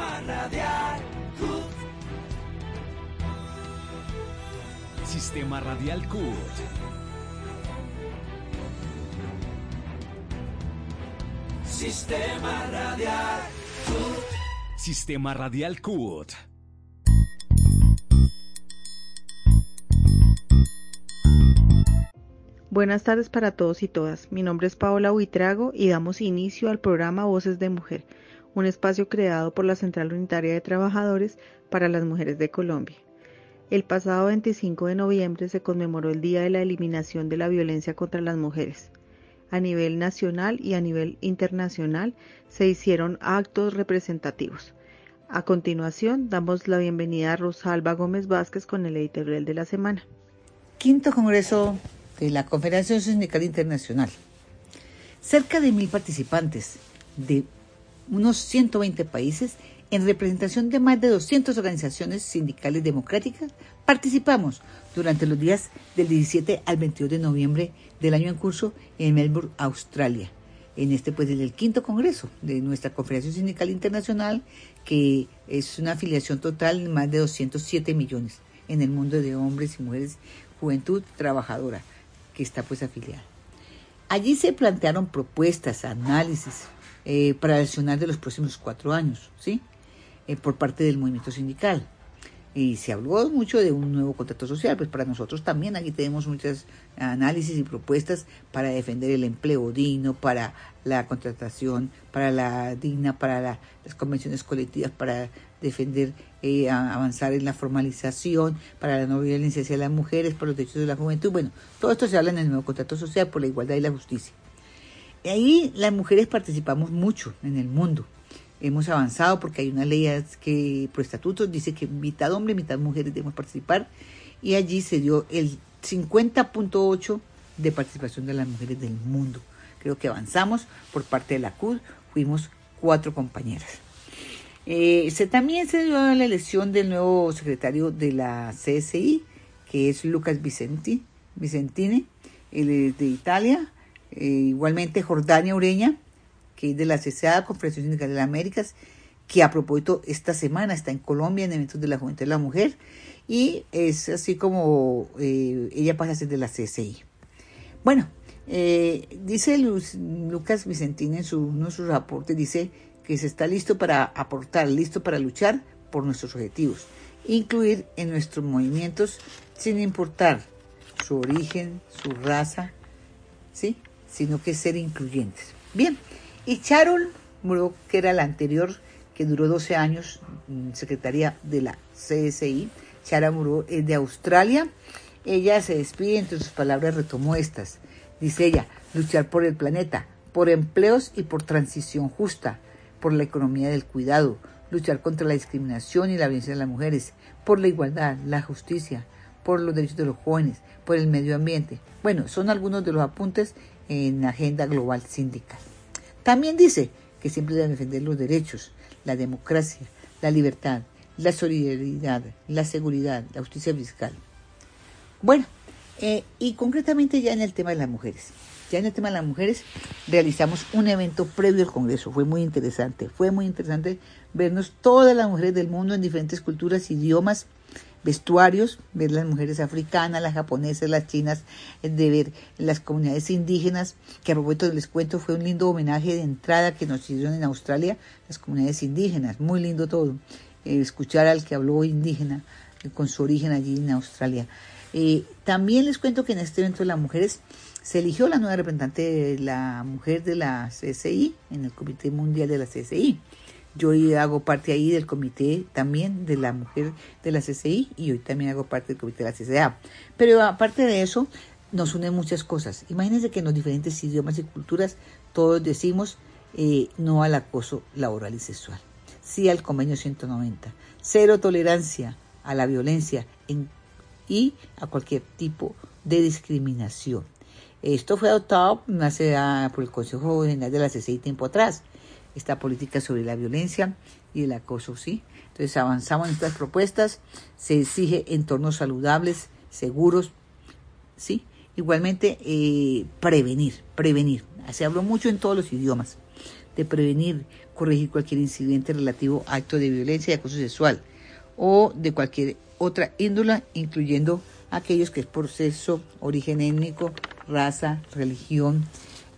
Sistema Radial CUT. Sistema Radial CUT. Sistema Radial CUT. Sistema Radial CUT. Buenas tardes para todos y todas. Mi nombre es Paola Huitrago y damos inicio al programa Voces de Mujer, un espacio creado por la Central Unitaria de Trabajadores para las Mujeres de Colombia. El pasado 25 de noviembre se conmemoró el Día de la Eliminación de la Violencia contra las Mujeres. A nivel nacional y a nivel internacional se hicieron actos representativos. A continuación, damos la bienvenida a Rosalba Gómez Vázquez con el editorial de la semana. Quinto Congreso de la Confederación Sindical Internacional. Cerca de mil participantes de unos 120 países, en representación de más de 200 organizaciones sindicales democráticas, participamos durante los días del 17 al 22 de noviembre del año en curso en Melbourne, Australia. En este, pues, el quinto congreso de nuestra Confederación Sindical Internacional, que es una afiliación total de más de 207 millones en el mundo de hombres y mujeres, juventud trabajadora que está pues afiliada. Allí se plantearon propuestas, análisis eh, para el accionar de los próximos cuatro años, ¿sí? Eh, por parte del movimiento sindical. Y se habló mucho de un nuevo contrato social, pues para nosotros también aquí tenemos muchos análisis y propuestas para defender el empleo digno, para la contratación, para la digna, para las convenciones colectivas, para defender, eh, avanzar en la formalización, para la no violencia hacia las mujeres, por los derechos de la juventud. Bueno, todo esto se habla en el nuevo contrato social por la igualdad y la justicia. Ahí las mujeres participamos mucho en el mundo. Hemos avanzado porque hay una ley que por estatutos dice que mitad hombre, mitad mujeres debemos participar y allí se dio el 50.8 de participación de las mujeres del mundo. Creo que avanzamos por parte de la CUD, fuimos cuatro compañeras. Eh, se, también se dio la elección del nuevo secretario de la CSI, que es Lucas Vicenti, Vicentini, él es de Italia. Eh, igualmente Jordania Ureña, que es de la CCA, Conferencia Sindical de las Américas, que a propósito esta semana está en Colombia en eventos de la Juventud de la Mujer y es así como eh, ella pasa a ser de la CSI. Bueno, dice Lucas Vicentini en su, uno de sus aportes, dice que se está listo para aportar, listo para luchar por nuestros objetivos, incluir en nuestros movimientos sin importar su origen, su raza, ¿sí? Sino que ser incluyentes. Bien, y Charol Muro, que era la anterior, que duró 12 años, secretaria de la CSI, Chara Muro es de Australia. Ella se despide, entre sus palabras retomó estas. Dice ella, luchar por el planeta, por empleos y por transición justa, por la economía del cuidado, luchar contra la discriminación y la violencia de las mujeres, por la igualdad, la justicia, por los derechos de los jóvenes, por el medio ambiente. Bueno, son algunos de los apuntes en la agenda global sindical. También dice que siempre deben defender los derechos, la democracia, la libertad, la solidaridad, la seguridad, la justicia fiscal. Bueno, eh, y concretamente ya en el tema de las mujeres. Ya en el tema de las mujeres realizamos un evento previo al Congreso. Fue muy interesante. Fue muy interesante vernos todas las mujeres del mundo en diferentes culturas, idiomas, vestuarios, ver las mujeres africanas, las japonesas, las chinas, de ver las comunidades indígenas, que a propósito les cuento fue un lindo homenaje de entrada que nos hicieron en Australia, las comunidades indígenas, muy lindo todo, eh, escuchar al que habló indígena eh, con su origen allí en Australia. Eh, también les cuento que en este evento de las mujeres se eligió la nueva representante de la mujer de la CSI en el Comité Mundial de la CSI. Yo hago parte ahí del comité también de la mujer de la CSI y hoy también hago parte del comité de la CSA. Pero aparte de eso, nos unen muchas cosas. Imagínense que en los diferentes idiomas y culturas todos decimos eh, no al acoso laboral y sexual, sí al convenio 190, cero tolerancia a la violencia y a cualquier tipo de discriminación. Esto fue adoptado hace, por el Consejo General de la CCI tiempo atrás, esta política sobre la violencia y el acoso, ¿sí? Entonces avanzamos en estas propuestas, se exige entornos saludables, seguros, ¿sí? Igualmente, eh, prevenir, prevenir. se habló mucho en todos los idiomas, de prevenir, corregir cualquier incidente relativo a actos de violencia y acoso sexual o de cualquier otra índole, incluyendo aquellos que es por sexo, origen étnico, raza, religión,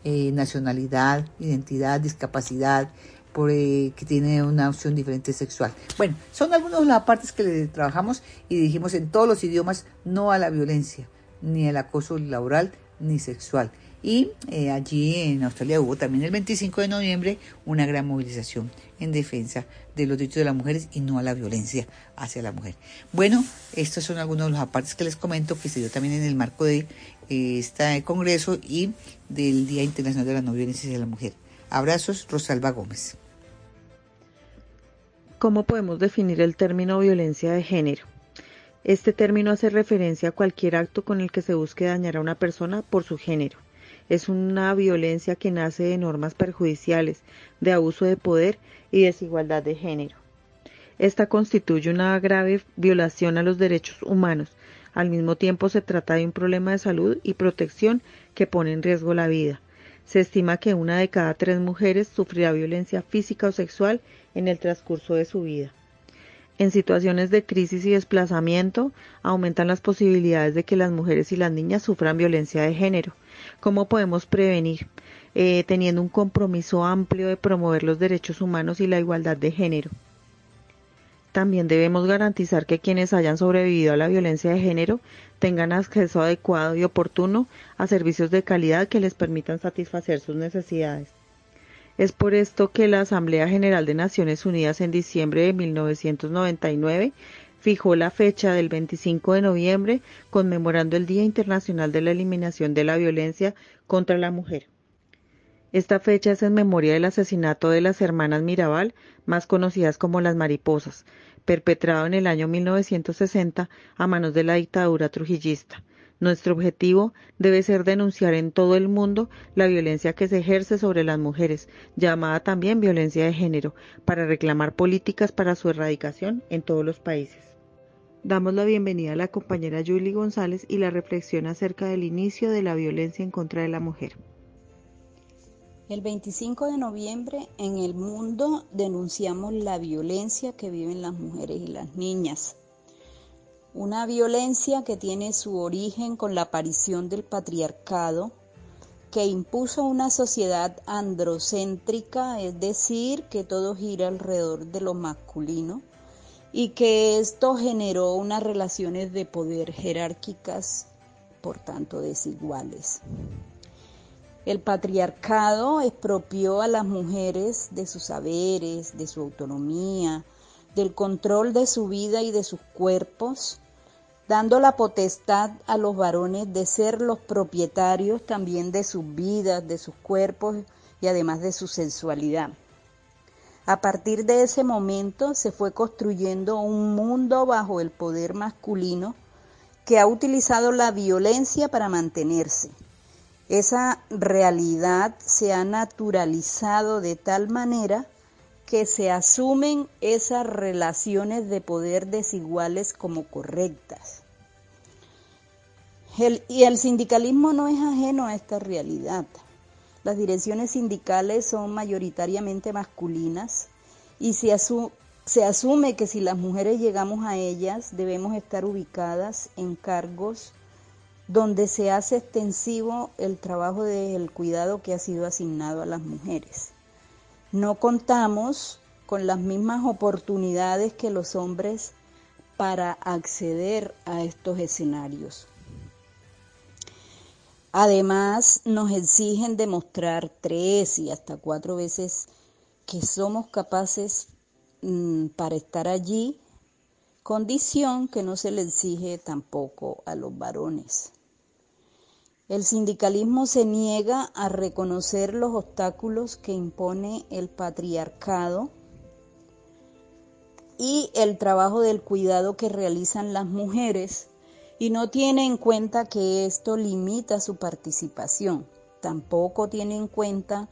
eh, nacionalidad, identidad, discapacidad, por, eh, que tiene una opción diferente sexual. Bueno, son algunas de las partes que le trabajamos y dijimos en todos los idiomas no a la violencia, ni al acoso laboral, ni sexual. Y eh, allí en Australia hubo también el 25 de noviembre una gran movilización en defensa de los derechos de las mujeres y no a la violencia hacia la mujer. Bueno, estos son algunos de los apartes que les comento que se dio también en el marco de este congreso y del Día Internacional de la No Violencia hacia la Mujer. Abrazos, Rosalba Gómez. ¿Cómo podemos definir el término violencia de género? Este término hace referencia a cualquier acto con el que se busque dañar a una persona por su género es una violencia que nace de normas perjudiciales, de abuso de poder y desigualdad de género. Esta constituye una grave violación a los derechos humanos. Al mismo tiempo se trata de un problema de salud y protección que pone en riesgo la vida. Se estima que una de cada tres mujeres sufrirá violencia física o sexual en el transcurso de su vida. En situaciones de crisis y desplazamiento, aumentan las posibilidades de que las mujeres y las niñas sufran violencia de género. ¿Cómo podemos prevenir? Eh, teniendo un compromiso amplio de promover los derechos humanos y la igualdad de género. También debemos garantizar que quienes hayan sobrevivido a la violencia de género tengan acceso adecuado y oportuno a servicios de calidad que les permitan satisfacer sus necesidades. Es por esto que la Asamblea General de Naciones Unidas en diciembre de 1999 fijó la fecha del 25 de noviembre conmemorando el Día Internacional de la Eliminación de la Violencia contra la Mujer. Esta fecha es en memoria del asesinato de las hermanas Mirabal, más conocidas como las mariposas, perpetrado en el año 1960 a manos de la dictadura trujillista. Nuestro objetivo debe ser denunciar en todo el mundo la violencia que se ejerce sobre las mujeres, llamada también violencia de género, para reclamar políticas para su erradicación en todos los países. Damos la bienvenida a la compañera Julie González y la reflexión acerca del inicio de la violencia en contra de la mujer. El 25 de noviembre en el mundo denunciamos la violencia que viven las mujeres y las niñas una violencia que tiene su origen con la aparición del patriarcado, que impuso una sociedad androcéntrica, es decir, que todo gira alrededor de lo masculino, y que esto generó unas relaciones de poder jerárquicas, por tanto desiguales. El patriarcado expropió a las mujeres de sus saberes, de su autonomía, del control de su vida y de sus cuerpos, dando la potestad a los varones de ser los propietarios también de sus vidas, de sus cuerpos y además de su sensualidad. A partir de ese momento se fue construyendo un mundo bajo el poder masculino que ha utilizado la violencia para mantenerse. Esa realidad se ha naturalizado de tal manera que se asumen esas relaciones de poder desiguales como correctas. y el sindicalismo no es ajeno a esta realidad. Las direcciones sindicales son mayoritariamente masculinas y se, se asume que si las mujeres llegamos a ellas debemos estar ubicadas en cargos donde se hace extensivo el trabajo del cuidado que ha sido asignado a las mujeres no contamos con las mismas oportunidades que los hombres para acceder a estos escenarios. Además, nos exigen demostrar tres y hasta cuatro veces que somos capaces mm, para estar allí, condición que no se le exige tampoco a los varones. El sindicalismo se niega a reconocer los obstáculos que impone el patriarcado y el trabajo del cuidado que realizan las mujeres y no tiene en cuenta que esto limita su participación. Tampoco tiene en cuenta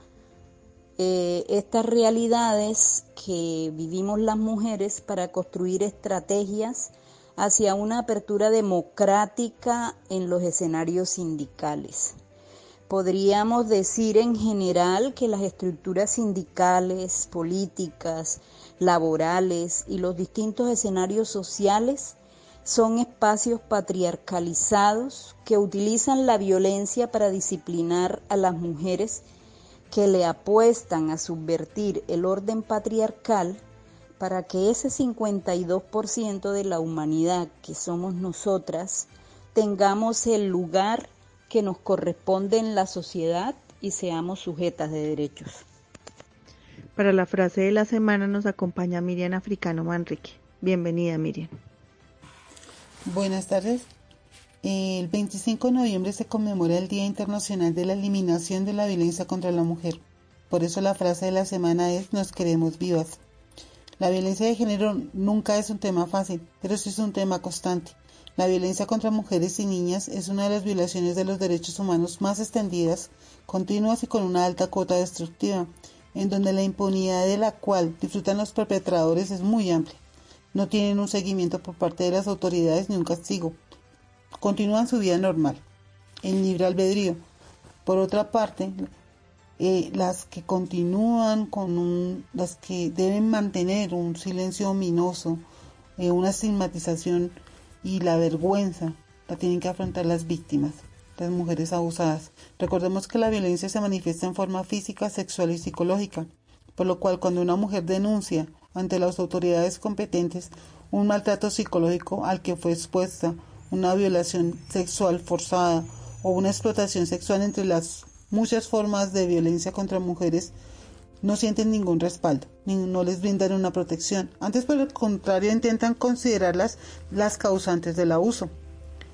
eh, estas realidades que vivimos las mujeres para construir estrategias hacia una apertura democrática en los escenarios sindicales. podríamos decir en general que las estructuras sindicales, políticas, laborales y los distintos escenarios sociales son espacios patriarcalizados que utilizan la violencia para disciplinar a las mujeres que le apuestan a subvertir el orden patriarcal para que ese 52% de la humanidad que somos nosotras tengamos el lugar que nos corresponde en la sociedad y seamos sujetas de derechos. Para la frase de la semana nos acompaña Miriam Africano Manrique. Bienvenida Miriam. Buenas tardes. El 25 de noviembre se conmemora el Día Internacional de la Eliminación de la Violencia contra la Mujer. Por eso la frase de la semana es Nos queremos vivas. La violencia de género nunca es un tema fácil, pero sí es un tema constante. La violencia contra mujeres y niñas es una de las violaciones de los derechos humanos más extendidas, continuas y con una alta cuota destructiva, en donde la impunidad de la cual disfrutan los perpetradores es muy amplia. No tienen un seguimiento por parte de las autoridades ni un castigo. Continúan su vida normal, en libre albedrío. Por otra parte, eh, las que continúan con un, las que deben mantener un silencio ominoso, eh, una estigmatización y la vergüenza, la tienen que afrontar las víctimas, las mujeres abusadas. Recordemos que la violencia se manifiesta en forma física, sexual y psicológica, por lo cual cuando una mujer denuncia ante las autoridades competentes un maltrato psicológico al que fue expuesta, una violación sexual forzada o una explotación sexual entre las muchas formas de violencia contra mujeres, no sienten ningún respaldo, ni no les brindan una protección. Antes, por el contrario, intentan considerarlas las causantes del abuso.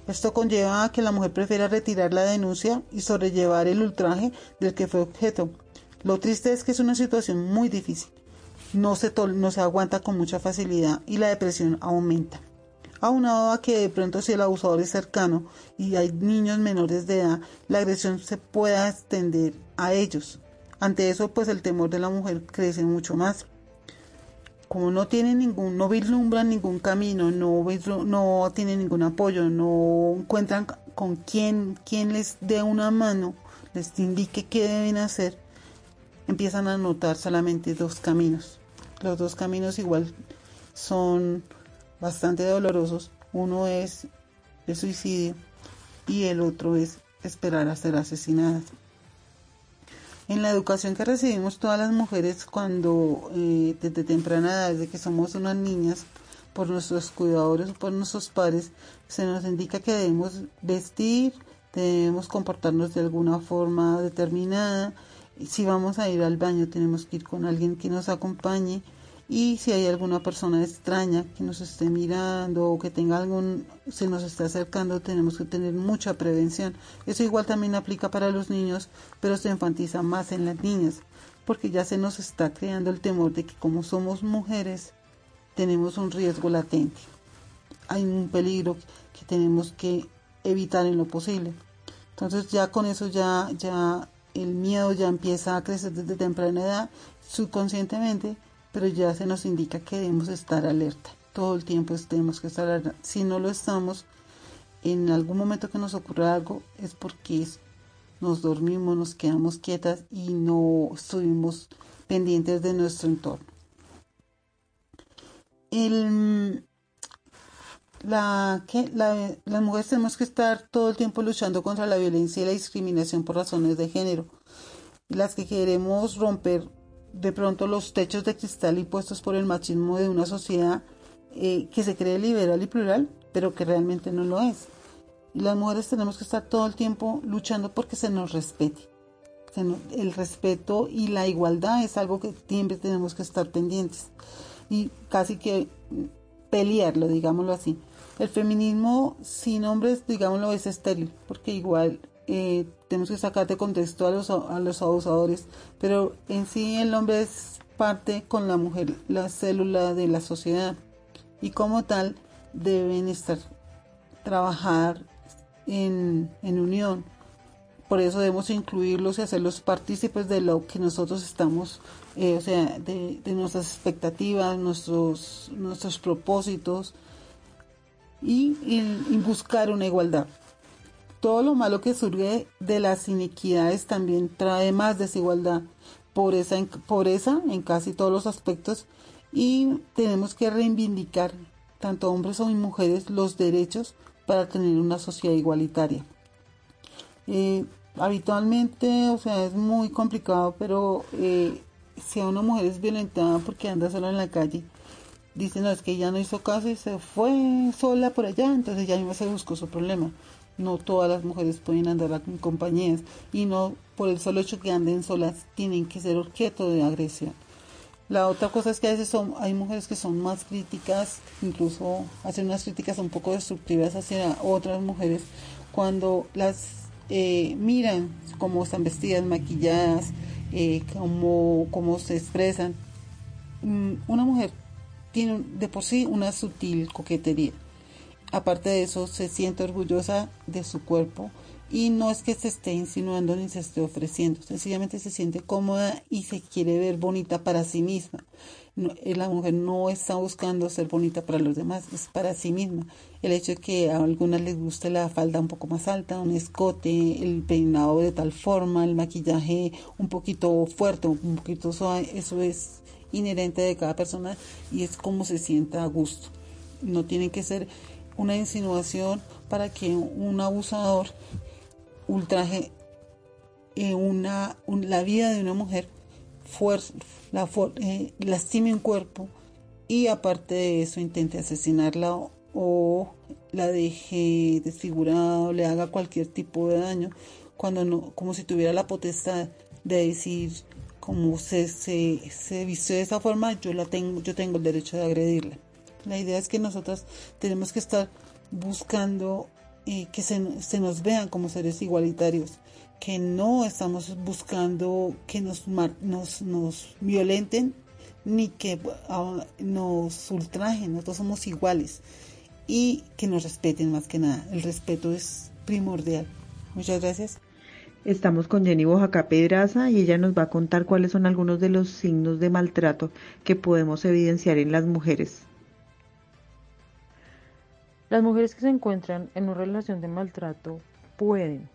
Esto conlleva a que la mujer prefiera retirar la denuncia y sobrellevar el ultraje del que fue objeto. Lo triste es que es una situación muy difícil no se, no se aguanta con mucha facilidad y la depresión aumenta. Aunado a que de pronto si el abusador es cercano y hay niños menores de edad, la agresión se pueda extender a ellos. Ante eso, pues el temor de la mujer crece mucho más. Como no tienen ningún, no vislumbran ningún camino, no, no tienen ningún apoyo, no encuentran con quién, quién les dé una mano, les indique qué deben hacer, empiezan a notar solamente dos caminos. Los dos caminos igual son bastante dolorosos. Uno es el suicidio y el otro es esperar a ser asesinadas. En la educación que recibimos todas las mujeres cuando eh, desde temprana edad, desde que somos unas niñas, por nuestros cuidadores o por nuestros padres, se nos indica que debemos vestir, debemos comportarnos de alguna forma determinada, si vamos a ir al baño tenemos que ir con alguien que nos acompañe y si hay alguna persona extraña que nos esté mirando o que tenga algún se nos esté acercando tenemos que tener mucha prevención. Eso igual también aplica para los niños pero se enfatiza más en las niñas porque ya se nos está creando el temor de que como somos mujeres tenemos un riesgo latente. Hay un peligro que tenemos que evitar en lo posible. Entonces ya con eso ya ya el miedo ya empieza a crecer desde temprana edad, subconscientemente, pero ya se nos indica que debemos estar alerta. Todo el tiempo tenemos que estar alerta. Si no lo estamos, en algún momento que nos ocurra algo, es porque nos dormimos, nos quedamos quietas y no estuvimos pendientes de nuestro entorno. La, que, las mujeres tenemos que estar todo el tiempo luchando contra la violencia y la discriminación por razones de género. Las que queremos romper de pronto los techos de cristal impuestos por el machismo de una sociedad eh, que se cree liberal y plural, pero que realmente no lo es. Las mujeres tenemos que estar todo el tiempo luchando porque se nos respete. el respeto y la igualdad es algo que siempre tenemos que estar pendientes. Y casi que pelearlo, digámoslo así. El feminismo sin hombres, digámoslo, es estéril, porque igual eh, tenemos que sacar de contexto a los, a los abusadores, pero en sí el hombre es parte con la mujer, la célula de la sociedad, y como tal deben estar, trabajar en, en unión. Por eso debemos incluirlos y hacerlos partícipes de lo que nosotros estamos eh, o sea, de, nuestras expectativas, nuestros, nuestros propósitos y, buscar una igualdad. Todo lo malo que surge de las inequidades también trae más desigualdad, pobreza en, pobreza en casi todos los aspectos y tenemos que reivindicar, tanto hombres como mujeres, los derechos para tener una sociedad igualitaria. Eh, habitualmente, o sea, es muy complicado, pero eh, si a una mujer es violentada porque anda sola en la calle, dicen, no, es que ella no hizo caso y se fue sola por allá, entonces ya mismo se buscó su problema. No todas las mujeres pueden andar en compañías y no por el solo hecho que anden solas tienen que ser objeto de agresión. La otra cosa es que a veces son, hay mujeres que son más críticas, incluso hacen unas críticas un poco destructivas hacia otras mujeres cuando las eh, miran cómo están vestidas, maquilladas, eh, cómo, se expresan. Mm, una mujer tiene de por sí una sutil coquetería. Aparte de eso, se siente orgullosa de su cuerpo y no es que se esté insinuando ni se esté ofreciendo, sencillamente se siente cómoda y se quiere ver bonita para sí misma. Eh, la mujer no está buscando ser bonita para los demás, es para sí misma. El hecho de que a algunas les guste la falda un poco más alta, un escote, el peinado de tal forma, el maquillaje un poquito fuerte, un poquito suave, eso es inherente de cada persona y es como se sienta a gusto. No tiene que ser una insinuación para que un abusador ultraje eh, una, la vida de una mujer, la, eh, lastime un cuerpo y aparte de eso intente asesinarla o, la deje desfigurada o le haga cualquier tipo de daño cuando no, como si tuviera la potestad de decir como se, se, se vistió de esa forma, yo la tengo, yo tengo el derecho de agredirla. La idea es que nosotras tenemos que estar buscando eh, que se, nos vean como seres igualitarios, que no estamos buscando que nos, nos, violenten ni que uh, nos ultrajen, nosotros somos iguales y que nos respeten más que nada. El respeto es primordial. Muchas gracias. Estamos con Jenny Bojaca Pedraza y ella nos va a contar cuáles son algunos de los signos de maltrato que podemos evidenciar en las mujeres. Las mujeres que se encuentran en una relación de maltrato pueden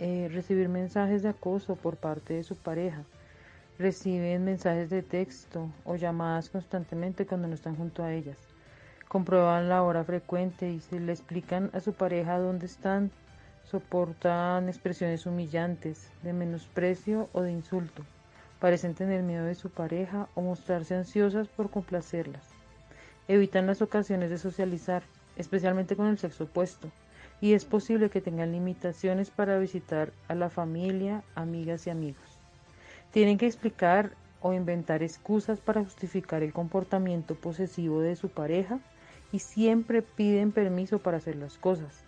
eh, recibir mensajes de acoso por parte de su pareja, reciben mensajes de texto o llamadas constantemente cuando no están junto a ellas, comprueban la hora frecuente y se le explican a su pareja dónde están, soportan expresiones humillantes, de menosprecio o de insulto, parecen tener miedo de su pareja o mostrarse ansiosas por complacerlas, evitan las ocasiones de socializar, especialmente con el sexo opuesto, y es posible que tengan limitaciones para visitar a la familia, amigas y amigos. Tienen que explicar o inventar excusas para justificar el comportamiento posesivo de su pareja y siempre piden permiso para hacer las cosas.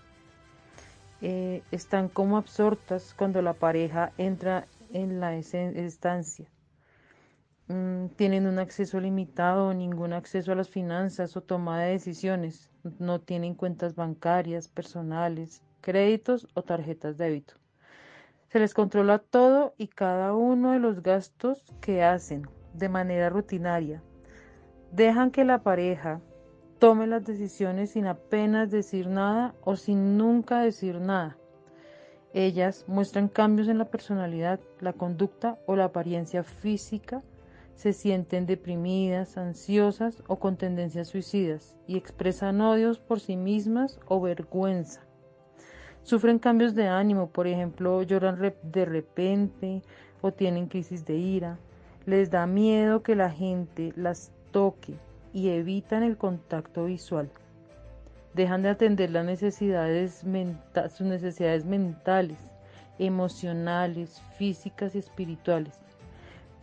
Eh, están como absortas cuando la pareja entra en la estancia Mm, tienen un acceso limitado o ningún acceso a las finanzas o toma de decisiones, no tienen cuentas bancarias, personales, créditos o tarjetas de débito. Se les controla todo y cada uno de los gastos que hacen de manera rutinaria. Dejan que la pareja tome las decisiones sin apenas decir nada o sin nunca decir nada. Ellas muestran cambios en la personalidad, la conducta o la apariencia física se sienten deprimidas, ansiosas o con tendencias suicidas y expresan odios por sí mismas o vergüenza. Sufren cambios de ánimo, por ejemplo, lloran de repente o tienen crisis de ira. Les da miedo que la gente las toque y evitan el contacto visual. Dejan de atender las necesidades sus necesidades mentales, emocionales, físicas y espirituales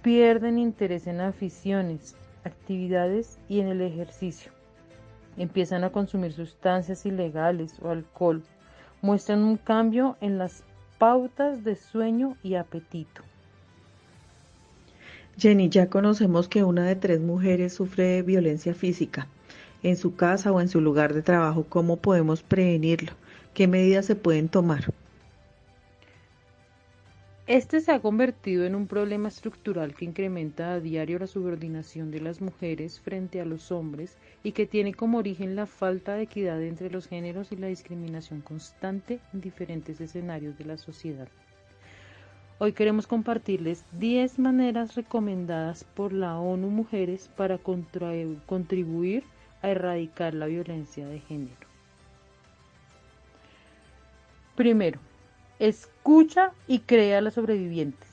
pierden interés en aficiones, actividades y en el ejercicio. Empiezan a consumir sustancias ilegales o alcohol. Muestran un cambio en las pautas de sueño y apetito. Jenny, ya conocemos que una de tres mujeres sufre violencia física en su casa o en su lugar de trabajo. ¿Cómo podemos prevenirlo? ¿Qué medidas se pueden tomar? Este se ha convertido en un problema estructural que incrementa a diario la subordinación de las mujeres frente a los hombres y que tiene como origen la falta de equidad entre los géneros y la discriminación constante en diferentes escenarios de la sociedad. Hoy queremos compartirles 10 maneras recomendadas por la ONU Mujeres para contribuir a erradicar la violencia de género. Primero, escucha y crea a las sobrevivientes.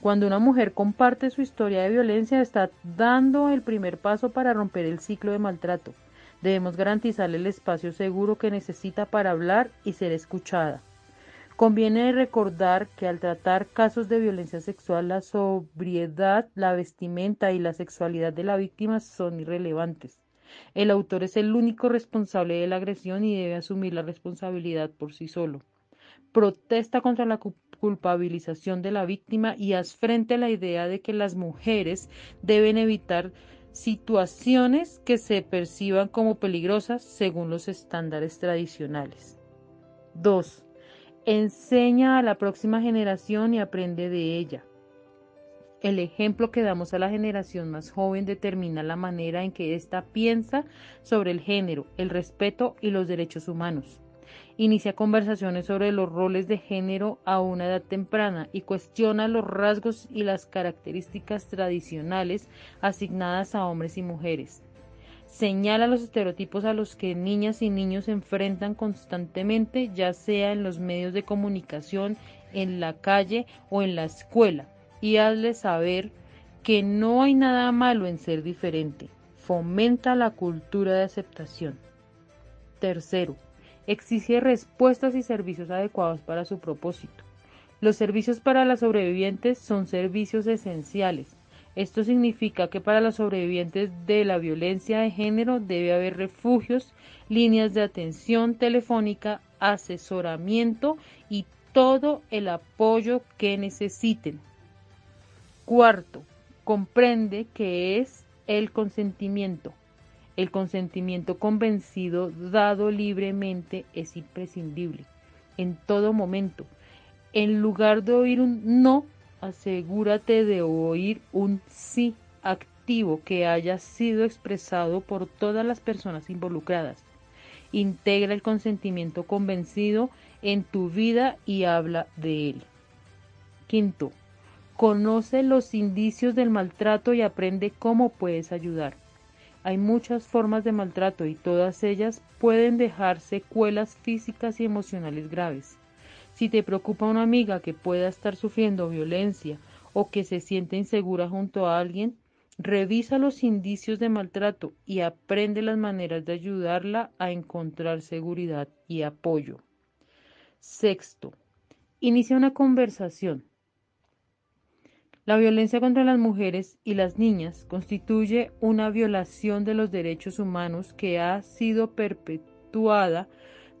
Cuando una mujer comparte su historia de violencia, está dando el primer paso para romper el ciclo de maltrato. Debemos garantizarle el espacio seguro que necesita para hablar y ser escuchada. Conviene recordar que al tratar casos de violencia sexual, la sobriedad, la vestimenta y la sexualidad de la víctima son irrelevantes. El autor es el único responsable de la agresión y debe asumir la responsabilidad por sí solo. Protesta contra la culpabilización de la víctima y haz frente a la idea de que las mujeres deben evitar situaciones que se perciban como peligrosas según los estándares tradicionales. 2. Enseña a la próxima generación y aprende de ella. El ejemplo que damos a la generación más joven determina la manera en que ésta piensa sobre el género, el respeto y los derechos humanos. Inicia conversaciones sobre los roles de género a una edad temprana y cuestiona los rasgos y las características tradicionales asignadas a hombres y mujeres. Señala los estereotipos a los que niñas y niños se enfrentan constantemente, ya sea en los medios de comunicación, en la calle o en la escuela, y hazle saber que no hay nada malo en ser diferente. Fomenta la cultura de aceptación. Tercero, exige respuestas y servicios adecuados para su propósito. Los servicios para las sobrevivientes son servicios esenciales. Esto significa que para los sobrevivientes de la violencia de género debe haber refugios, líneas de atención telefónica, asesoramiento y todo el apoyo que necesiten. Cuarto, comprende que es el consentimiento. El consentimiento convencido dado libremente es imprescindible en todo momento. En lugar de oír un no, asegúrate de oír un sí activo que haya sido expresado por todas las personas involucradas. Integra el consentimiento convencido en tu vida y habla de él. Quinto, conoce los indicios del maltrato y aprende cómo puedes ayudar. Hay muchas formas de maltrato y todas ellas pueden dejar secuelas físicas y emocionales graves. Si te preocupa una amiga que pueda estar sufriendo violencia o que se siente insegura junto a alguien, revisa los indicios de maltrato y aprende las maneras de ayudarla a encontrar seguridad y apoyo. Sexto, inicia una conversación. La violencia contra las mujeres y las niñas constituye una violación de los derechos humanos que ha sido perpetuada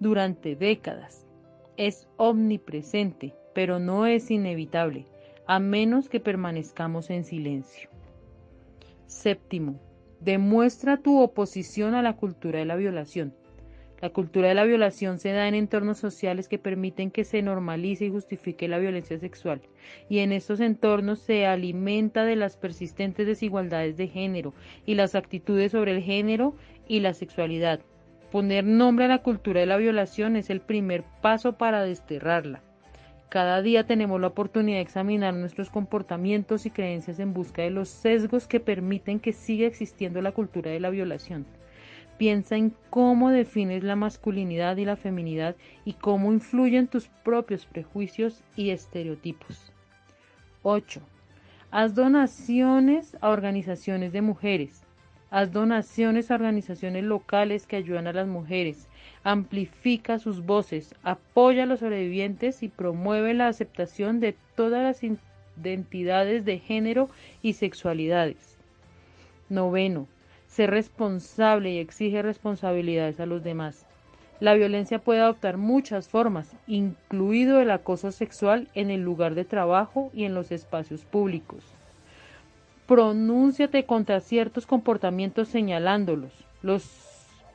durante décadas. Es omnipresente, pero no es inevitable, a menos que permanezcamos en silencio. Séptimo, demuestra tu oposición a la cultura de la violación. La cultura de la violación se da en entornos sociales que permiten que se normalice y justifique la violencia sexual, y en estos entornos se alimenta de las persistentes desigualdades de género y las actitudes sobre el género y la sexualidad. Poner nombre a la cultura de la violación es el primer paso para desterrarla. Cada día tenemos la oportunidad de examinar nuestros comportamientos y creencias en busca de los sesgos que permiten que siga existiendo la cultura de la violación. Piensa en cómo defines la masculinidad y la feminidad y cómo influyen tus propios prejuicios y estereotipos. 8. Haz donaciones a organizaciones de mujeres. Haz donaciones a organizaciones locales que ayudan a las mujeres. Amplifica sus voces, apoya a los sobrevivientes y promueve la aceptación de todas las identidades de género y sexualidades. Noveno, ser responsable y exige responsabilidades a los demás. La violencia puede adoptar muchas formas, incluido el acoso sexual en el lugar de trabajo y en los espacios públicos. Pronúnciate contra ciertos comportamientos señalándolos. Los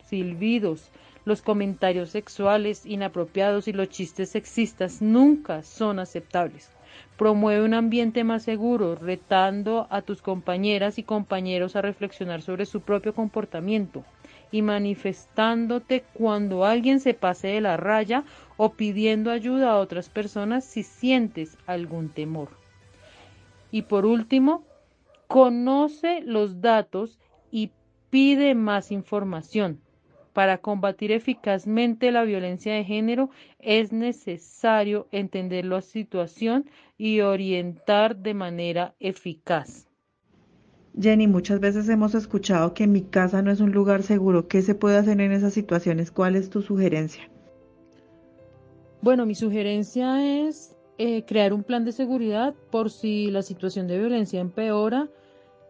silbidos, los comentarios sexuales inapropiados y los chistes sexistas nunca son aceptables. Promueve un ambiente más seguro, retando a tus compañeras y compañeros a reflexionar sobre su propio comportamiento y manifestándote cuando alguien se pase de la raya o pidiendo ayuda a otras personas si sientes algún temor. Y por último, conoce los datos y pide más información. Para combatir eficazmente la violencia de género es necesario entender la situación y orientar de manera eficaz. Jenny, muchas veces hemos escuchado que mi casa no es un lugar seguro. ¿Qué se puede hacer en esas situaciones? ¿Cuál es tu sugerencia? Bueno, mi sugerencia es eh, crear un plan de seguridad por si la situación de violencia empeora,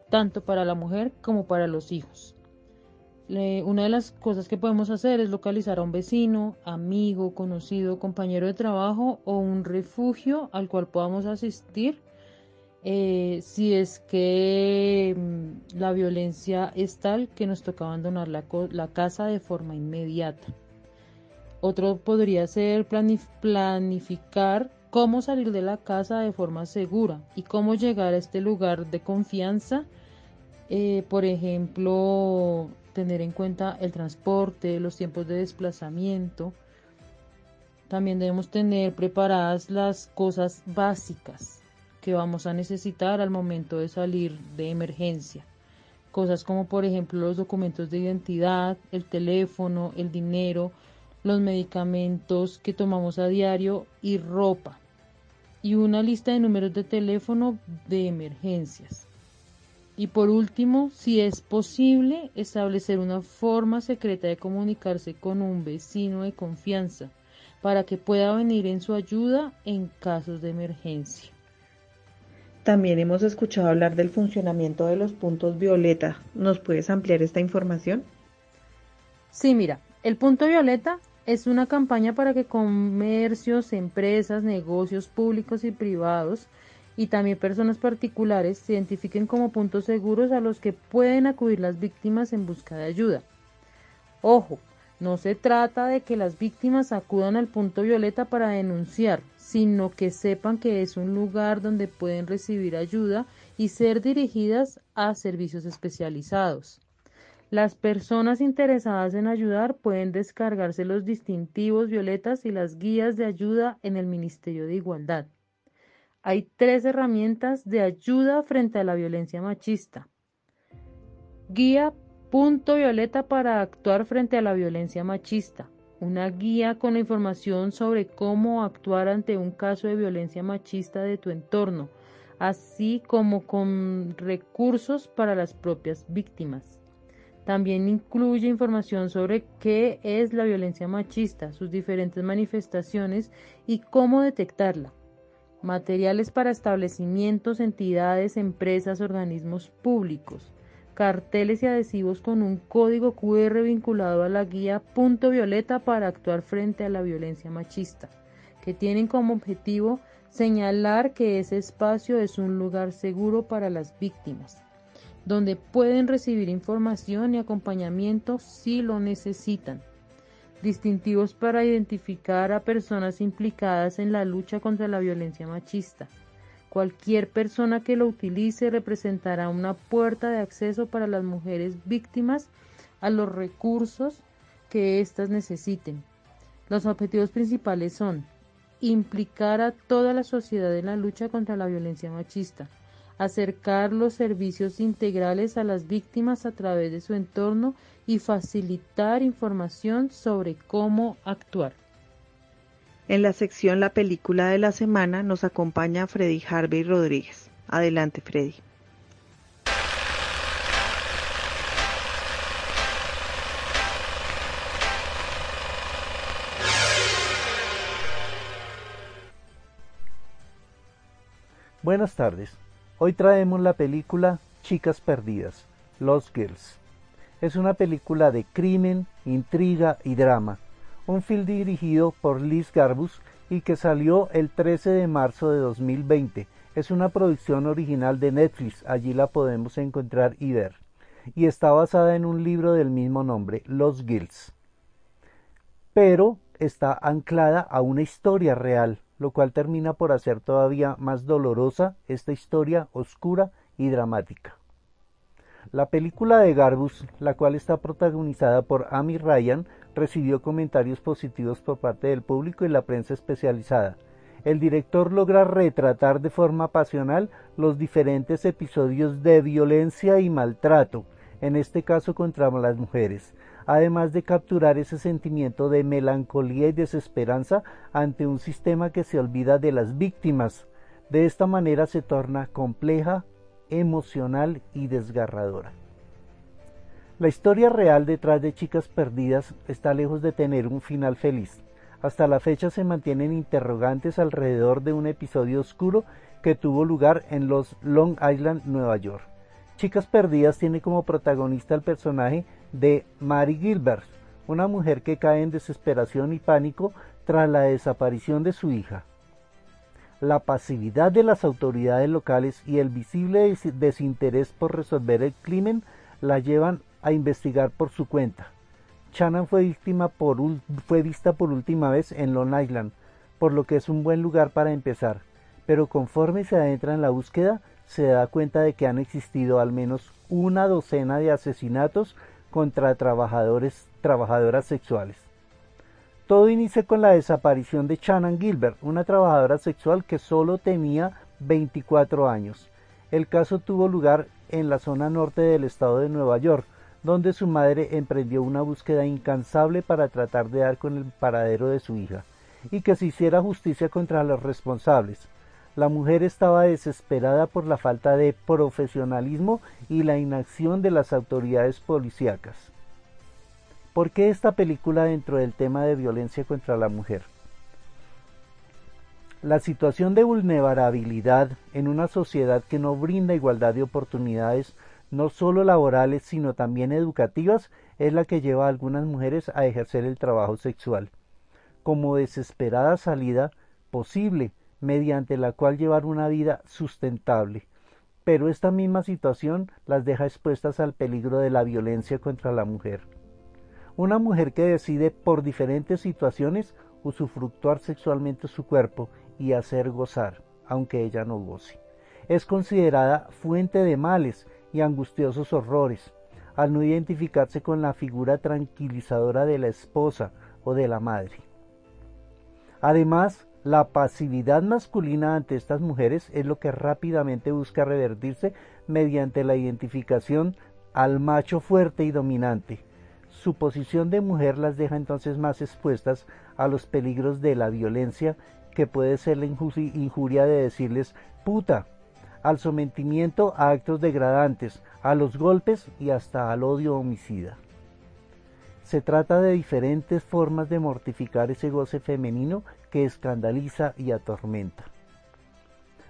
tanto para la mujer como para los hijos una de las cosas que podemos hacer es localizar a un vecino, amigo, conocido, compañero de trabajo o un refugio al cual podamos asistir eh, si es que mm, la violencia es tal que nos toca abandonar la, casa de forma inmediata. Otro podría ser planificar cómo salir de la casa de forma segura y cómo llegar a este lugar de confianza. Eh, por ejemplo, tener en cuenta el transporte, los tiempos de desplazamiento. También debemos tener preparadas las cosas básicas que vamos a necesitar al momento de salir de emergencia. Cosas como por ejemplo los documentos de identidad, el teléfono, el dinero, los medicamentos que tomamos a diario y ropa. Y una lista de números de teléfono de emergencias. Y por último, si es posible, establecer una forma secreta de comunicarse con un vecino de confianza para que pueda venir en su ayuda en casos de emergencia. También hemos escuchado hablar del funcionamiento de los puntos violeta. ¿Nos puedes ampliar esta información? Sí, mira, el punto violeta es una campaña para que comercios, empresas, negocios públicos y privados y también personas particulares se identifiquen como puntos seguros a los que pueden acudir las víctimas en busca de ayuda. Ojo, no se trata de que las víctimas acudan al punto violeta para denunciar, sino que sepan que es un lugar donde pueden recibir ayuda y ser dirigidas a servicios especializados. Las personas interesadas en ayudar pueden descargarse los distintivos violetas y las guías de ayuda en el Ministerio de Igualdad. Hay tres herramientas de ayuda frente a la violencia machista. Guía punto violeta para actuar frente a la violencia machista. Una guía con información sobre cómo actuar ante un caso de violencia machista de tu entorno, así como con recursos para las propias víctimas. También incluye información sobre qué es la violencia machista, sus diferentes manifestaciones y cómo detectarla materiales para establecimientos, entidades, empresas, organismos públicos, carteles y adhesivos con un código QR vinculado a la guía Punto Violeta para actuar frente a la violencia machista, que tienen como objetivo señalar que ese espacio es un lugar seguro para las víctimas, donde pueden recibir información y acompañamiento si lo necesitan distintivos para identificar a personas implicadas en la lucha contra la violencia machista. Cualquier persona que lo utilice representará una puerta de acceso para las mujeres víctimas a los recursos que éstas necesiten. Los objetivos principales son implicar a toda la sociedad en la lucha contra la violencia machista, acercar los servicios integrales a las víctimas a través de su entorno y facilitar información sobre cómo actuar. En la sección La película de la semana nos acompaña Freddy Harvey Rodríguez. Adelante, Freddy. Buenas tardes. Hoy traemos la película Chicas Perdidas, Lost Girls. Es una película de crimen, intriga y drama. Un film dirigido por Liz Garbus y que salió el 13 de marzo de 2020. Es una producción original de Netflix, allí la podemos encontrar y ver. Y está basada en un libro del mismo nombre, Los Girls. Pero está anclada a una historia real, lo cual termina por hacer todavía más dolorosa esta historia oscura y dramática. La película de Garbus, la cual está protagonizada por Amy Ryan, recibió comentarios positivos por parte del público y la prensa especializada. El director logra retratar de forma pasional los diferentes episodios de violencia y maltrato, en este caso contra las mujeres, además de capturar ese sentimiento de melancolía y desesperanza ante un sistema que se olvida de las víctimas. De esta manera se torna compleja, emocional y desgarradora. La historia real detrás de Chicas Perdidas está lejos de tener un final feliz. Hasta la fecha se mantienen interrogantes alrededor de un episodio oscuro que tuvo lugar en los Long Island, Nueva York. Chicas Perdidas tiene como protagonista el personaje de Mary Gilbert, una mujer que cae en desesperación y pánico tras la desaparición de su hija. La pasividad de las autoridades locales y el visible desinterés por resolver el crimen la llevan a investigar por su cuenta. Shannon fue, fue vista por última vez en Long Island, por lo que es un buen lugar para empezar, pero conforme se adentra en la búsqueda, se da cuenta de que han existido al menos una docena de asesinatos contra trabajadores, trabajadoras sexuales. Todo inicia con la desaparición de Shannon Gilbert, una trabajadora sexual que solo tenía 24 años. El caso tuvo lugar en la zona norte del estado de Nueva York, donde su madre emprendió una búsqueda incansable para tratar de dar con el paradero de su hija, y que se hiciera justicia contra los responsables. La mujer estaba desesperada por la falta de profesionalismo y la inacción de las autoridades policíacas. ¿Por qué esta película dentro del tema de violencia contra la mujer? La situación de vulnerabilidad en una sociedad que no brinda igualdad de oportunidades, no solo laborales, sino también educativas, es la que lleva a algunas mujeres a ejercer el trabajo sexual, como desesperada salida posible mediante la cual llevar una vida sustentable. Pero esta misma situación las deja expuestas al peligro de la violencia contra la mujer. Una mujer que decide por diferentes situaciones usufructuar sexualmente su cuerpo y hacer gozar, aunque ella no goce. Es considerada fuente de males y angustiosos horrores, al no identificarse con la figura tranquilizadora de la esposa o de la madre. Además, la pasividad masculina ante estas mujeres es lo que rápidamente busca revertirse mediante la identificación al macho fuerte y dominante, su posición de mujer las deja entonces más expuestas a los peligros de la violencia que puede ser la injuria de decirles puta, al sometimiento a actos degradantes, a los golpes y hasta al odio homicida. Se trata de diferentes formas de mortificar ese goce femenino que escandaliza y atormenta.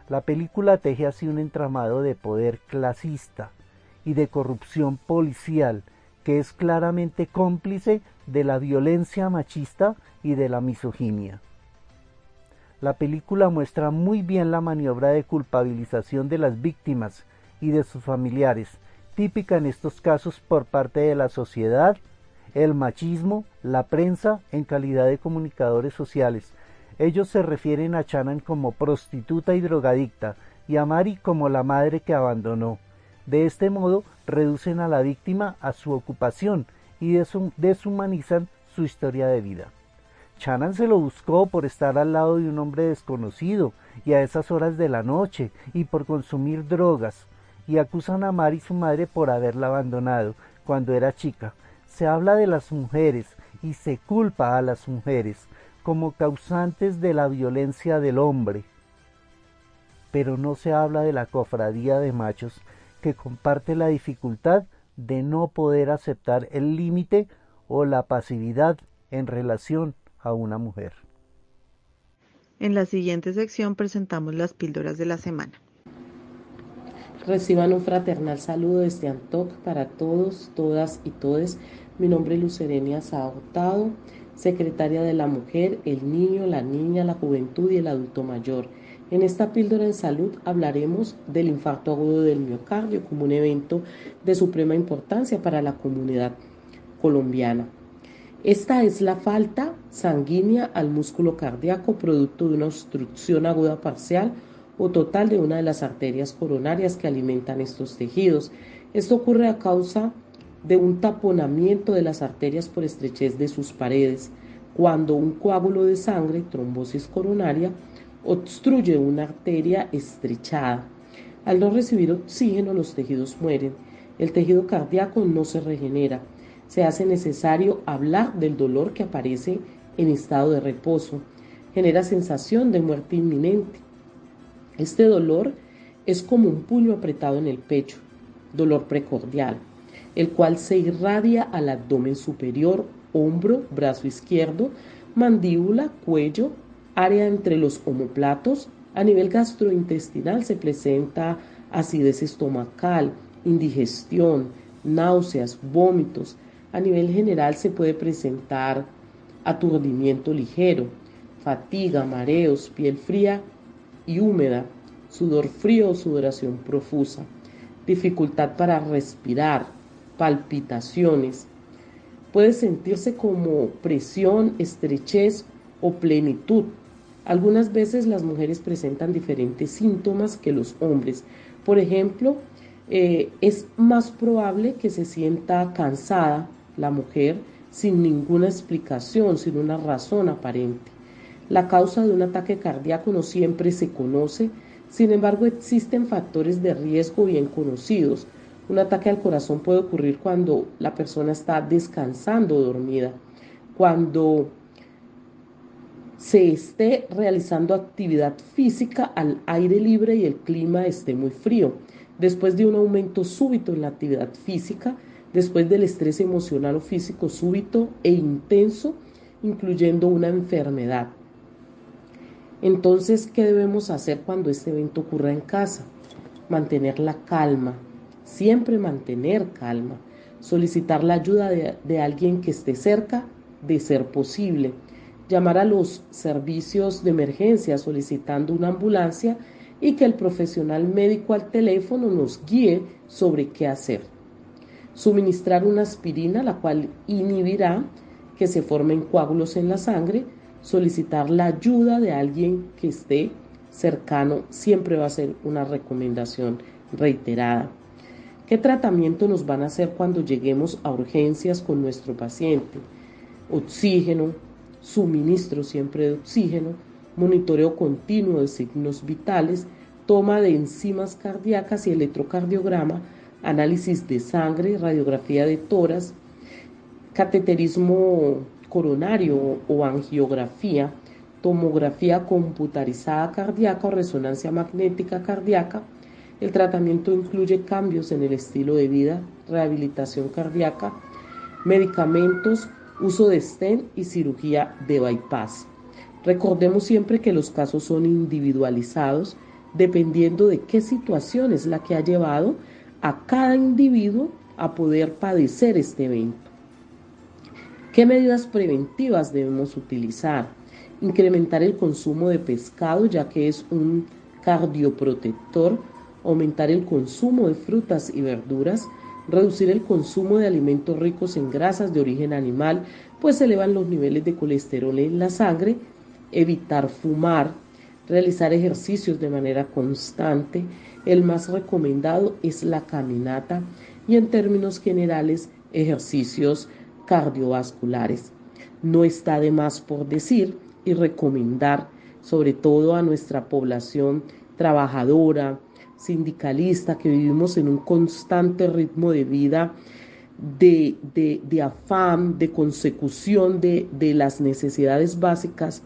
La película teje así un entramado de poder clasista y de corrupción policial que es claramente cómplice de la violencia machista y de la misoginia. La película muestra muy bien la maniobra de culpabilización de las víctimas y de sus familiares, típica en estos casos por parte de la sociedad, el machismo, la prensa en calidad de comunicadores sociales. Ellos se refieren a Chanan como prostituta y drogadicta y a Mari como la madre que abandonó. De este modo reducen a la víctima a su ocupación y deshumanizan su historia de vida. Chanan se lo buscó por estar al lado de un hombre desconocido y a esas horas de la noche y por consumir drogas y acusan a Mari su madre por haberla abandonado cuando era chica. Se habla de las mujeres y se culpa a las mujeres como causantes de la violencia del hombre. Pero no se habla de la cofradía de machos que comparte la dificultad de no poder aceptar el límite o la pasividad en relación a una mujer. En la siguiente sección presentamos las píldoras de la semana. Reciban un fraternal saludo desde Antoc para todos, todas y todes. Mi nombre es Lucerenia Saotado, secretaria de la mujer, el niño, la niña, la juventud y el adulto mayor en esta píldora en salud hablaremos del infarto agudo del miocardio como un evento de suprema importancia para la comunidad colombiana. Esta es la falta sanguínea al músculo cardíaco producto de una obstrucción aguda parcial o total de una de las arterias coronarias que alimentan estos tejidos. Esto ocurre a causa de un taponamiento de las arterias por estrechez de sus paredes, cuando un coágulo de sangre, trombosis coronaria, obstruye una arteria estrechada. Al no recibir oxígeno, los tejidos mueren. El tejido cardíaco no se regenera se hace necesario hablar del dolor que aparece en estado de reposo. Genera sensación de muerte inminente. Este dolor es como un puño apretado en el pecho, dolor precordial, el cual se irradia al abdomen superior, hombro, brazo izquierdo, mandíbula, cuello, área entre los omoplatos. A nivel gastrointestinal se presenta acidez estomacal, indigestión, náuseas, vómitos, a nivel general se puede presentar aturdimiento ligero, fatiga, mareos, piel fría y húmeda, sudor frío o sudoración profusa, dificultad para respirar, palpitaciones. Puede sentirse como presión, estrechez o plenitud. Algunas veces las mujeres presentan diferentes síntomas que los hombres. Por ejemplo, eh, es más probable que se sienta cansada, la mujer sin ninguna explicación, sin una razón aparente. La causa de un ataque cardíaco no siempre se conoce, sin embargo existen factores de riesgo bien conocidos. Un ataque al corazón puede ocurrir cuando la persona está descansando dormida, cuando se esté realizando actividad física al aire libre y el clima esté muy frío. Después de un aumento súbito en la actividad física, después del estrés emocional o físico súbito e intenso, incluyendo una enfermedad. Entonces, ¿qué debemos hacer cuando este evento ocurra en casa? Mantener la calma, siempre mantener calma, solicitar la ayuda de, alguien que esté cerca, de ser posible, llamar a los servicios de emergencia solicitando una ambulancia y que el profesional médico al teléfono nos guíe sobre qué hacer. Suministrar una aspirina, la cual inhibirá que se formen coágulos en la sangre, solicitar la ayuda de alguien que esté cercano, siempre va a ser una recomendación reiterada. ¿Qué tratamiento nos van a hacer cuando lleguemos a urgencias con nuestro paciente? Oxígeno, suministro siempre de oxígeno, monitoreo continuo de signos vitales, toma de enzimas cardíacas y electrocardiograma análisis de sangre, radiografía de toras, cateterismo coronario o angiografía, tomografía computarizada cardíaca o resonancia magnética cardíaca. El tratamiento incluye cambios en el estilo de vida, rehabilitación cardíaca, medicamentos, uso de stent y cirugía de bypass. Recordemos siempre que los casos son individualizados dependiendo de qué situación es la que ha llevado a cada individuo a poder padecer este evento. ¿Qué medidas preventivas debemos utilizar? Incrementar el consumo de pescado ya que es un cardioprotector, aumentar el consumo de frutas y verduras, reducir el consumo de alimentos ricos en grasas de origen animal, pues elevan los niveles de colesterol en la sangre, evitar fumar, realizar ejercicios de manera constante, el más recomendado es la caminata y en términos generales ejercicios cardiovasculares. No está de más por decir y recomendar, sobre todo a nuestra población trabajadora, sindicalista, que vivimos en un constante ritmo de vida de, de, afán, de consecución de, de las necesidades básicas,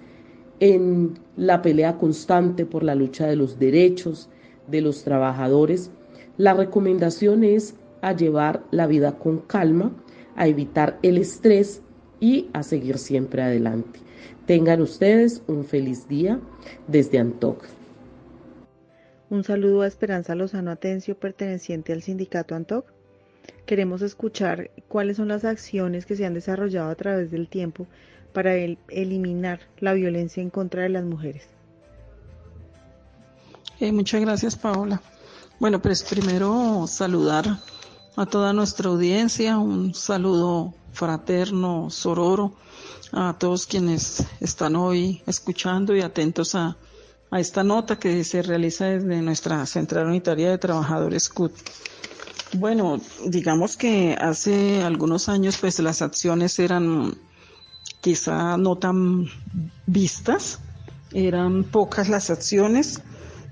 en la pelea constante por la lucha de los derechos, de los trabajadores, la recomendación es a llevar la vida con calma, a evitar el estrés y a seguir siempre adelante. Tengan ustedes un feliz día desde Antoc. Un saludo a Esperanza Lozano Atencio, perteneciente al sindicato Antoc. Queremos escuchar cuáles son las acciones que se han desarrollado a través del tiempo para eliminar la violencia en contra de las mujeres. Eh, muchas gracias, Paola. Bueno, pues primero saludar a toda nuestra audiencia, un saludo fraterno, sororo, a todos quienes están hoy escuchando y atentos a, a esta nota que se realiza desde nuestra Central Unitaria de Trabajadores CUT. Bueno, digamos que hace algunos años pues las acciones eran quizá no tan vistas, eran pocas las acciones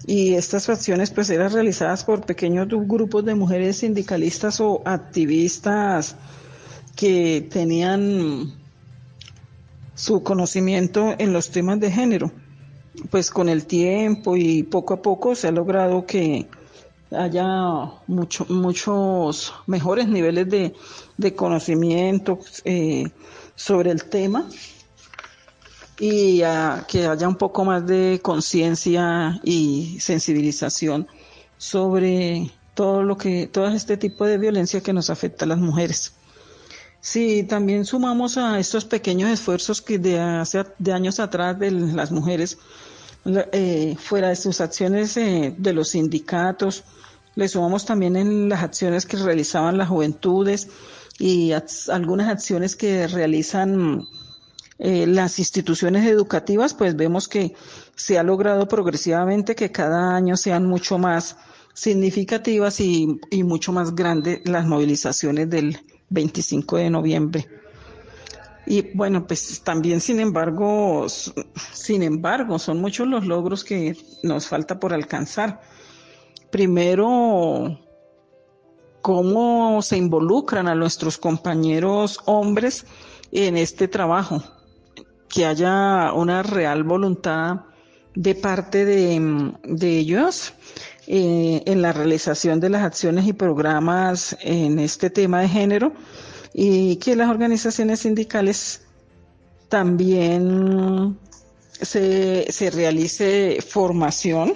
y estas acciones pues eran realizadas por pequeños grupos de mujeres sindicalistas o activistas que tenían su conocimiento en los temas de género. Pues con el tiempo y poco a poco se ha logrado que haya mucho, muchos mejores niveles de, de conocimiento eh, sobre el tema y que haya un poco más de conciencia y sensibilización sobre todo lo que, todo este tipo de violencia que nos afecta a las mujeres. Si también sumamos a estos pequeños esfuerzos que de hace de años atrás de las mujeres, eh, fuera de sus acciones eh, de los sindicatos, le sumamos también en las acciones que realizaban las juventudes y algunas acciones que realizan eh, las instituciones educativas, pues vemos que se ha logrado progresivamente que cada año sean mucho más significativas y, y mucho más grandes las movilizaciones del 25 de noviembre. Y bueno, pues también, sin embargo, sin embargo, son muchos los logros que nos falta por alcanzar. Primero, cómo se involucran a nuestros compañeros hombres en este trabajo que haya una real voluntad de parte de, ellos eh, en la realización de las acciones y programas en este tema de género y que las organizaciones sindicales también se, se realice formación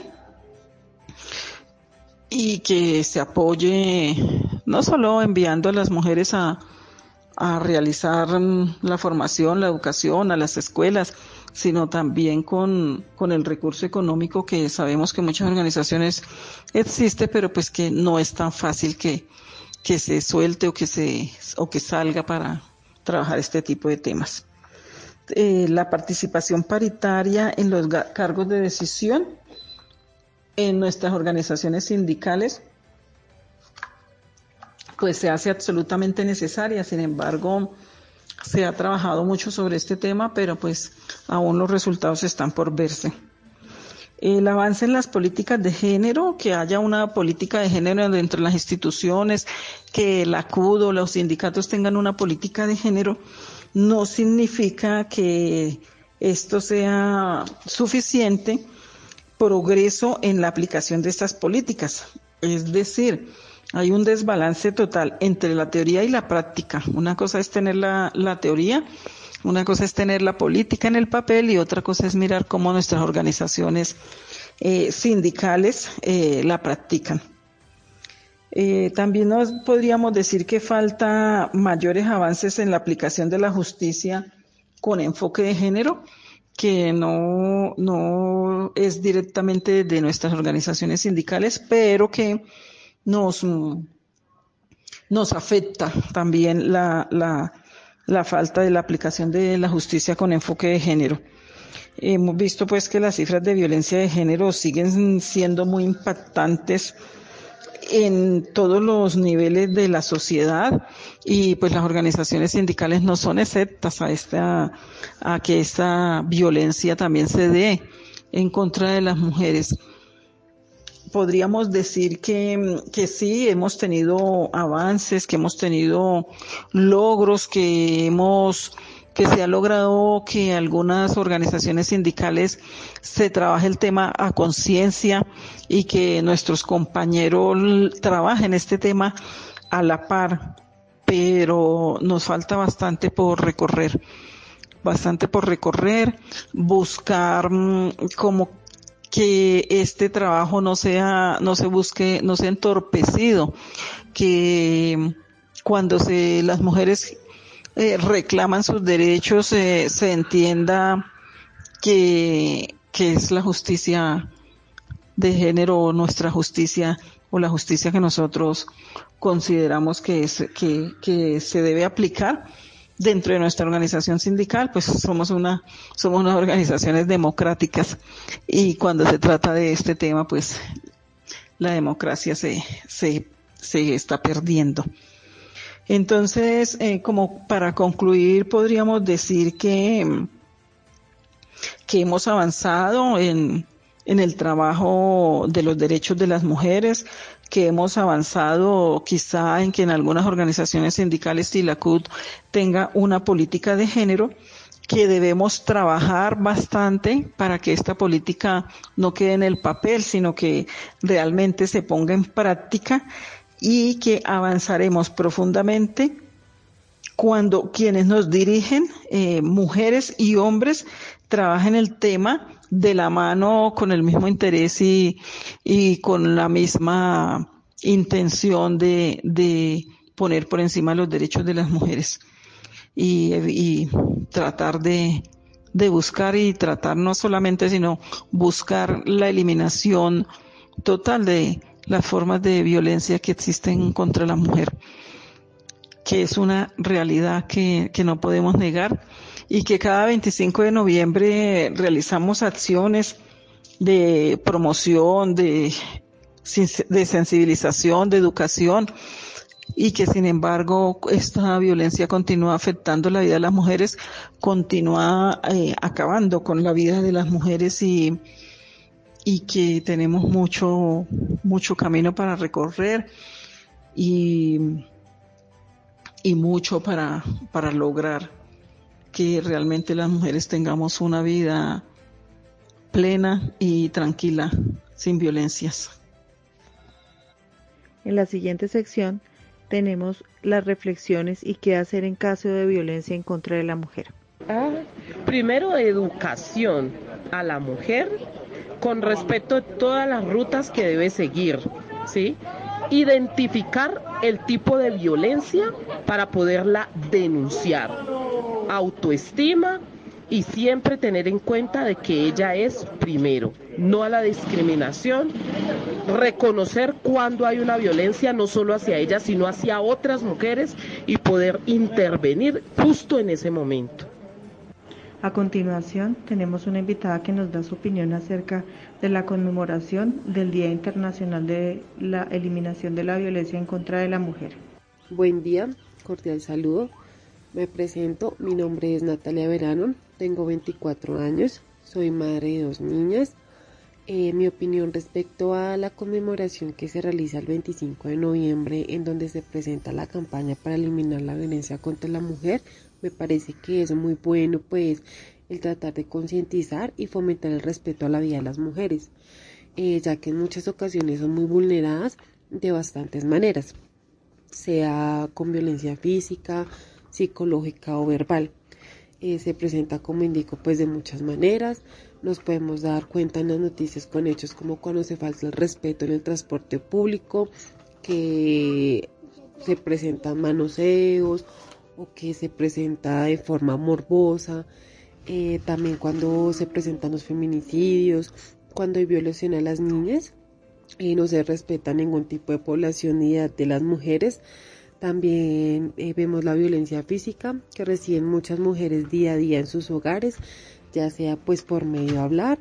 y que se apoye no solo enviando a las mujeres a, a realizar la formación, la educación a las escuelas, sino también con, con el recurso económico que sabemos que muchas organizaciones existe, pero pues que no es tan fácil que, que se suelte o que se, o que salga para trabajar este tipo de temas. Eh, la participación paritaria en los cargos de decisión en nuestras organizaciones sindicales pues se hace absolutamente necesaria. Sin embargo, se ha trabajado mucho sobre este tema, pero pues aún los resultados están por verse. El avance en las políticas de género, que haya una política de género dentro de las instituciones, que el acudo, los sindicatos tengan una política de género, no significa que esto sea suficiente progreso en la aplicación de estas políticas. Es decir, hay un desbalance total entre la teoría y la práctica. Una cosa es tener la, teoría, una cosa es tener la política en el papel y otra cosa es mirar cómo nuestras organizaciones eh, sindicales eh, la practican. Eh, también nos podríamos decir que falta mayores avances en la aplicación de la justicia con enfoque de género, que no, no es directamente de nuestras organizaciones sindicales, pero que nos, nos afecta también la, la, la falta de la aplicación de la justicia con enfoque de género. Hemos visto pues que las cifras de violencia de género siguen siendo muy impactantes en todos los niveles de la sociedad y pues las organizaciones sindicales no son exceptas a esta a que esta violencia también se dé en contra de las mujeres podríamos decir que, que sí, hemos tenido avances, que hemos tenido logros, que hemos que se ha logrado que algunas organizaciones sindicales se trabaje el tema a conciencia y que nuestros compañeros trabajen este tema a la par, pero nos falta bastante por recorrer, bastante por recorrer, buscar mm, como que este trabajo no sea, no se busque, no sea entorpecido, que cuando se, las mujeres eh, reclaman sus derechos eh, se entienda que, que es la justicia de género, nuestra justicia o la justicia que nosotros consideramos que, es, que, que se debe aplicar dentro de nuestra organización sindical, pues somos una, somos unas organizaciones democráticas y cuando se trata de este tema, pues la democracia se, se, se está perdiendo. Entonces, eh, como para concluir, podríamos decir que, que hemos avanzado en, en el trabajo de los derechos de las mujeres, que hemos avanzado quizá en que en algunas organizaciones sindicales y la CUT tenga una política de género, que debemos trabajar bastante para que esta política no quede en el papel, sino que realmente se ponga en práctica y que avanzaremos profundamente cuando quienes nos dirigen, eh, mujeres y hombres, trabajen el tema de la mano con el mismo interés y, y con la misma intención de, de, poner por encima los derechos de las mujeres y, y tratar de, de buscar y tratar no solamente, sino buscar la eliminación total de las formas de violencia que existen contra la mujer, que es una realidad que, que no podemos negar y que cada 25 de noviembre realizamos acciones de promoción, de, de sensibilización, de educación y que sin embargo esta violencia continúa afectando la vida de las mujeres, continúa eh, acabando con la vida de las mujeres y, y que tenemos mucho, mucho camino para recorrer y, y mucho para, para lograr que realmente las mujeres tengamos una vida plena y tranquila, sin violencias. En la siguiente sección tenemos las reflexiones y qué hacer en caso de violencia en contra de la mujer. Ah, primero, educación a la mujer con respecto a todas las rutas que debe seguir, ¿sí? Identificar el tipo de violencia para poderla denunciar. Autoestima y siempre tener en cuenta de que ella es primero, no a la discriminación, reconocer cuando hay una violencia no solo hacia ella, sino hacia otras mujeres y poder intervenir justo en ese momento. A continuación, tenemos una invitada que nos da su opinión acerca de la conmemoración del Día Internacional de la Eliminación de la Violencia en contra de la Mujer. Buen día, cordial saludo. Me presento, mi nombre es Natalia Verano, tengo 24 años, soy madre de dos niñas. Eh, mi opinión respecto a la conmemoración que se realiza el 25 de noviembre en donde se presenta la campaña para eliminar la violencia contra la mujer, me parece que es muy bueno pues el tratar de concientizar y fomentar el respeto a la vida de las mujeres, eh, ya que en muchas ocasiones son muy vulneradas de bastantes maneras, sea con violencia física, psicológica o verbal. Eh, se presenta, como indico, pues de muchas maneras. Nos podemos dar cuenta en las noticias con hechos como cuando se falta el respeto en el transporte público, que se presentan manoseos o que se presenta de forma morbosa. Eh, también cuando se presentan los feminicidios, cuando hay violación a las niñas, y no se respeta ningún tipo de población de las mujeres. También eh, vemos la violencia física que reciben muchas mujeres día a día en sus hogares, ya sea pues por medio de hablar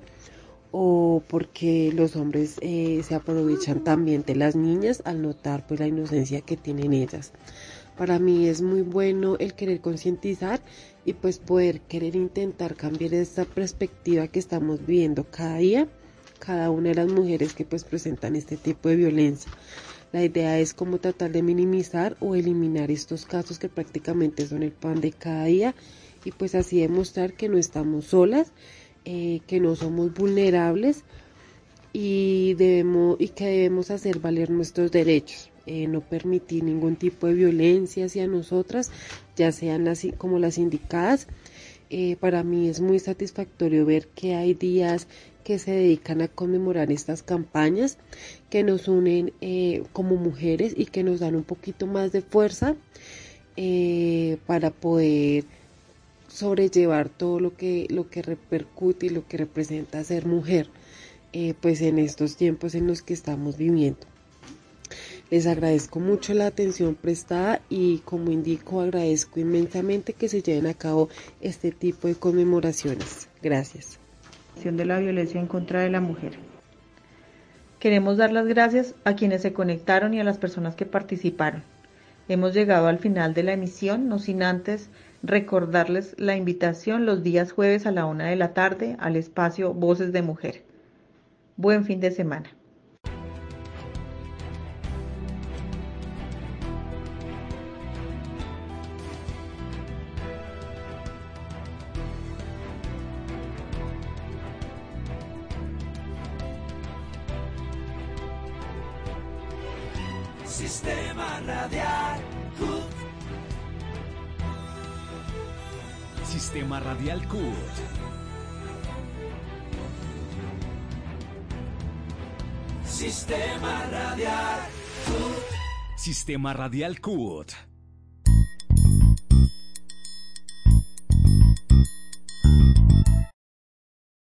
o porque los hombres eh, se aprovechan también de las niñas al notar pues la inocencia que tienen ellas. Para mí es muy bueno el querer concientizar y pues poder querer intentar cambiar esta perspectiva que estamos viendo cada día, cada una de las mujeres que pues presentan este tipo de violencia. La idea es como tratar de minimizar o eliminar estos casos que prácticamente son el pan de cada día y pues así demostrar que no estamos solas, eh, que no somos vulnerables y, debemos, y que debemos hacer valer nuestros derechos. Eh, no permitir ningún tipo de violencia hacia nosotras, ya sean las, como las indicadas. Eh, para mí es muy satisfactorio ver que hay días que se dedican a conmemorar estas campañas, que nos unen eh, como mujeres y que nos dan un poquito más de fuerza para poder sobrellevar todo lo que, lo que repercute y lo que representa ser mujer, pues en estos tiempos en los que estamos viviendo. Les agradezco mucho la atención prestada y como indico agradezco inmensamente que se lleven a cabo este tipo de conmemoraciones. Gracias. De la violencia en contra de la mujer. Queremos dar las gracias a quienes se conectaron y a las personas que participaron. Hemos llegado al final de la emisión, no sin antes recordarles la invitación los días jueves a la una de la tarde al espacio Voces de Mujer. Buen fin de semana. Sistema Radial CUT. Sistema Radial CUT.